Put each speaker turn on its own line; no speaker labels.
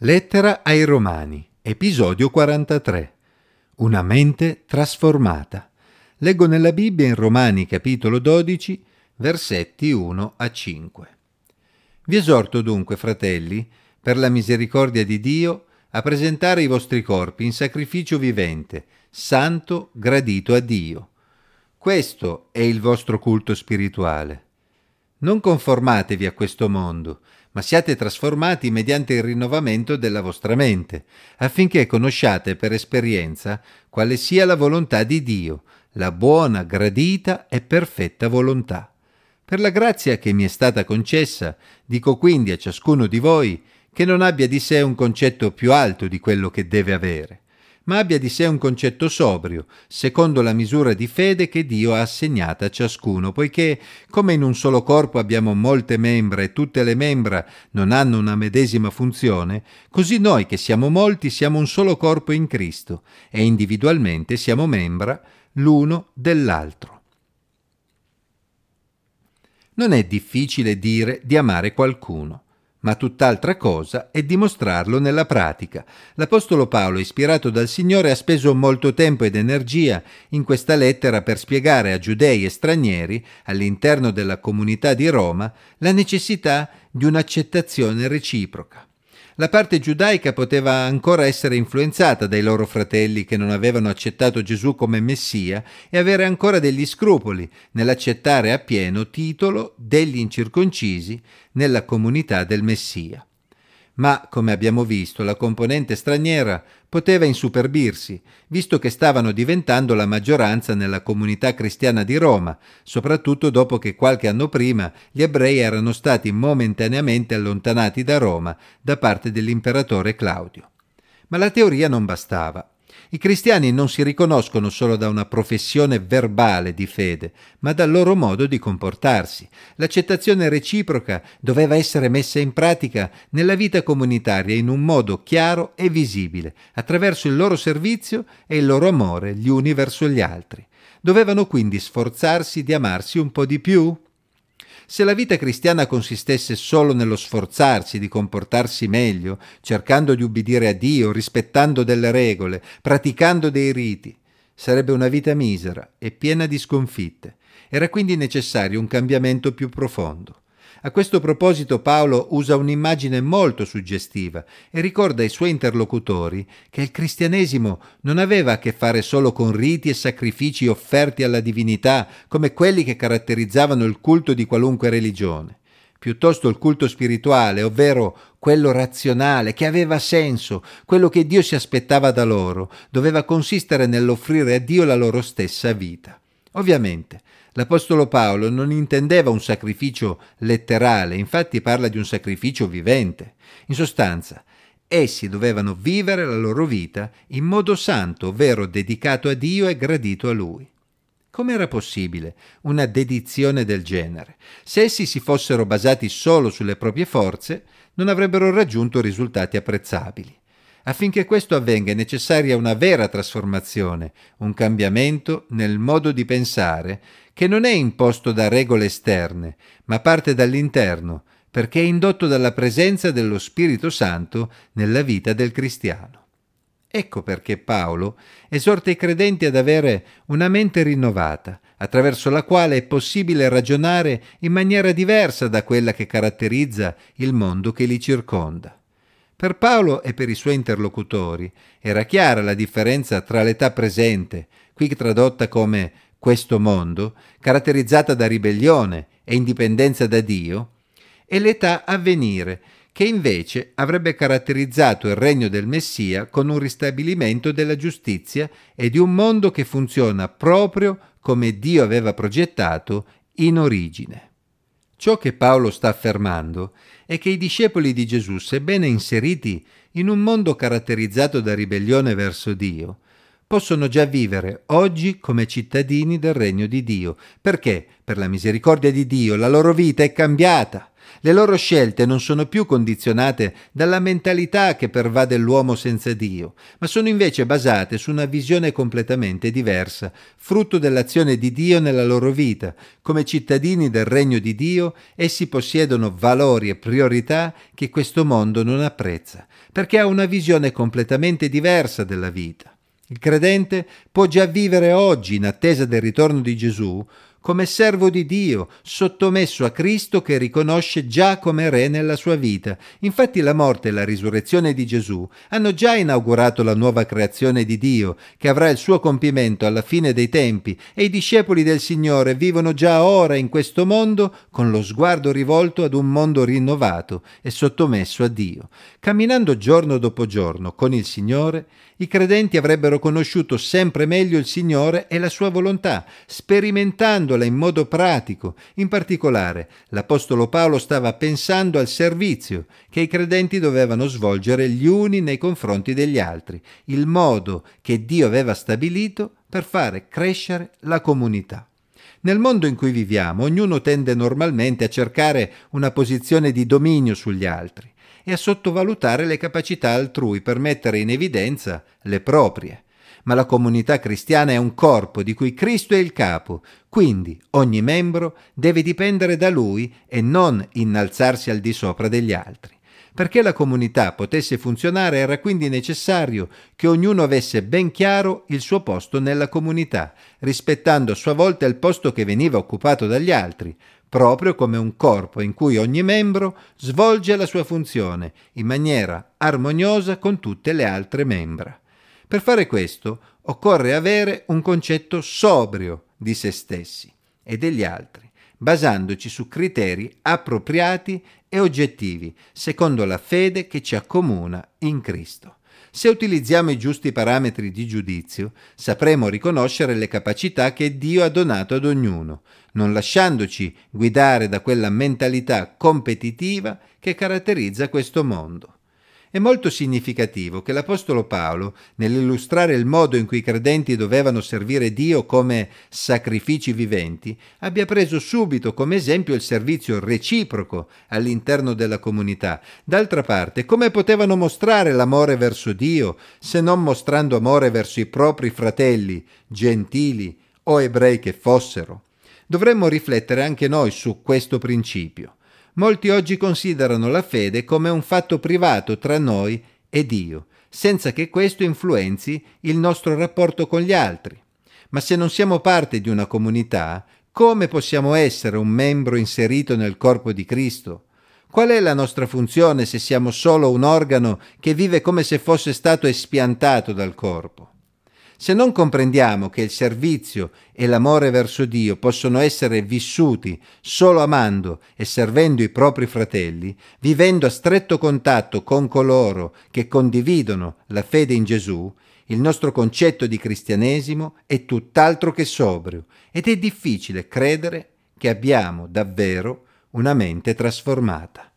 Lettera ai Romani, episodio 43. Una mente trasformata. Leggo nella Bibbia in Romani capitolo 12, versetti 1 a 5. Vi esorto dunque, fratelli, per la misericordia di Dio, a presentare i vostri corpi in sacrificio vivente, santo, gradito a Dio. Questo è il vostro culto spirituale. Non conformatevi a questo mondo, ma siate trasformati mediante il rinnovamento della vostra mente, affinché conosciate per esperienza quale sia la volontà di Dio, la buona, gradita e perfetta volontà. Per la grazia che mi è stata concessa, dico quindi a ciascuno di voi che non abbia di sé un concetto più alto di quello che deve avere ma abbia di sé un concetto sobrio, secondo la misura di fede che Dio ha assegnata a ciascuno, poiché come in un solo corpo abbiamo molte membra e tutte le membra non hanno una medesima funzione, così noi che siamo molti siamo un solo corpo in Cristo e individualmente siamo membra l'uno dell'altro. Non è difficile dire di amare qualcuno ma tutt'altra cosa è dimostrarlo nella pratica. L'Apostolo Paolo, ispirato dal Signore, ha speso molto tempo ed energia in questa lettera per spiegare a giudei e stranieri, all'interno della comunità di Roma, la necessità di un'accettazione reciproca. La parte giudaica poteva ancora essere influenzata dai loro fratelli che non avevano accettato Gesù come Messia e avere ancora degli scrupoli nell'accettare appieno titolo degli incirconcisi nella comunità del Messia ma, come abbiamo visto, la componente straniera poteva insuperbirsi, visto che stavano diventando la maggioranza nella comunità cristiana di Roma, soprattutto dopo che qualche anno prima gli ebrei erano stati momentaneamente allontanati da Roma da parte dell'imperatore Claudio. Ma la teoria non bastava. I cristiani non si riconoscono solo da una professione verbale di fede, ma dal loro modo di comportarsi. L'accettazione reciproca doveva essere messa in pratica nella vita comunitaria in un modo chiaro e visibile, attraverso il loro servizio e il loro amore gli uni verso gli altri. Dovevano quindi sforzarsi di amarsi un po' di più, se la vita cristiana consistesse solo nello sforzarsi di comportarsi meglio, cercando di ubbidire a Dio, rispettando delle regole, praticando dei riti, sarebbe una vita misera e piena di sconfitte. Era quindi necessario un cambiamento più profondo. A questo proposito Paolo usa un'immagine molto suggestiva e ricorda ai suoi interlocutori che il cristianesimo non aveva a che fare solo con riti e sacrifici offerti alla divinità come quelli che caratterizzavano il culto di qualunque religione. Piuttosto il culto spirituale, ovvero quello razionale, che aveva senso, quello che Dio si aspettava da loro, doveva consistere nell'offrire a Dio la loro stessa vita. Ovviamente, l'Apostolo Paolo non intendeva un sacrificio letterale, infatti parla di un sacrificio vivente. In sostanza, essi dovevano vivere la loro vita in modo santo, ovvero dedicato a Dio e gradito a Lui. Come era possibile una dedizione del genere? Se essi si fossero basati solo sulle proprie forze, non avrebbero raggiunto risultati apprezzabili. Affinché questo avvenga è necessaria una vera trasformazione, un cambiamento nel modo di pensare che non è imposto da regole esterne, ma parte dall'interno, perché è indotto dalla presenza dello Spirito Santo nella vita del cristiano. Ecco perché Paolo esorta i credenti ad avere una mente rinnovata, attraverso la quale è possibile ragionare in maniera diversa da quella che caratterizza il mondo che li circonda. Per Paolo e per i suoi interlocutori era chiara la differenza tra l'età presente, qui tradotta come questo mondo, caratterizzata da ribellione e indipendenza da Dio, e l'età a venire, che invece avrebbe caratterizzato il regno del Messia con un ristabilimento della giustizia e di un mondo che funziona proprio come Dio aveva progettato in origine. Ciò che Paolo sta affermando è che i discepoli di Gesù, sebbene inseriti in un mondo caratterizzato da ribellione verso Dio, possono già vivere oggi come cittadini del regno di Dio, perché? Per la misericordia di Dio la loro vita è cambiata, Le loro scelte non sono più condizionate dalla mentalità che pervade l'uomo senza Dio, ma sono invece basate su una visione completamente diversa, frutto dell'azione di Dio nella loro vita. Come cittadini del regno di Dio, essi possiedono valori e priorità che questo mondo non apprezza, perché ha una visione completamente diversa della vita. Il credente può già vivere oggi, in attesa del ritorno di Gesù, come servo di Dio, sottomesso a Cristo che riconosce già come Re nella sua vita. Infatti la morte e la risurrezione di Gesù hanno già inaugurato la nuova creazione di Dio, che avrà il suo compimento alla fine dei tempi, e i discepoli del Signore vivono già ora in questo mondo con lo sguardo rivolto ad un mondo rinnovato e sottomesso a Dio. Camminando giorno dopo giorno con il Signore, i credenti avrebbero conosciuto sempre meglio il Signore e la sua volontà, sperimentandola in modo pratico. In particolare, l'Apostolo Paolo stava pensando al servizio che i credenti dovevano svolgere gli uni nei confronti degli altri, il modo che Dio aveva stabilito per fare crescere la comunità. Nel mondo in cui viviamo, ognuno tende normalmente a cercare una posizione di dominio sugli altri e a sottovalutare le capacità altrui per mettere in evidenza le proprie. Ma la comunità cristiana è un corpo di cui Cristo è il capo, quindi ogni membro deve dipendere da lui e non innalzarsi al di sopra degli altri. Perché la comunità potesse funzionare era quindi necessario che ognuno avesse ben chiaro il suo posto nella comunità, rispettando a sua volta il posto che veniva occupato dagli altri, proprio come un corpo in cui ogni membro svolge la sua funzione in maniera armoniosa con tutte le altre membra. Per fare questo occorre avere un concetto sobrio di se stessi e degli altri, basandoci su criteri appropriati e oggettivi, secondo la fede che ci accomuna in Cristo. Se utilizziamo i giusti parametri di giudizio, sapremo riconoscere le capacità che Dio ha donato ad ognuno, non lasciandoci guidare da quella mentalità competitiva che caratterizza questo mondo. È molto significativo che l'Apostolo Paolo, nell'illustrare il modo in cui i credenti dovevano servire Dio come sacrifici viventi, abbia preso subito come esempio il servizio reciproco all'interno della comunità. D'altra parte, come potevano mostrare l'amore verso Dio se non mostrando amore verso i propri fratelli, gentili o ebrei che fossero? Dovremmo riflettere anche noi su questo principio. Molti oggi considerano la fede come un fatto privato tra noi e Dio, senza che questo influenzi il nostro rapporto con gli altri. Ma se non siamo parte di una comunità, come possiamo essere un membro inserito nel corpo di Cristo? Qual è la nostra funzione se siamo solo un organo che vive come se fosse stato espiantato dal corpo? Se non comprendiamo che il servizio e l'amore verso Dio possono essere vissuti solo amando e servendo i propri fratelli, vivendo a stretto contatto con coloro che condividono la fede in Gesù, il nostro concetto di cristianesimo è tutt'altro che sobrio ed è difficile credere che abbiamo davvero una mente trasformata.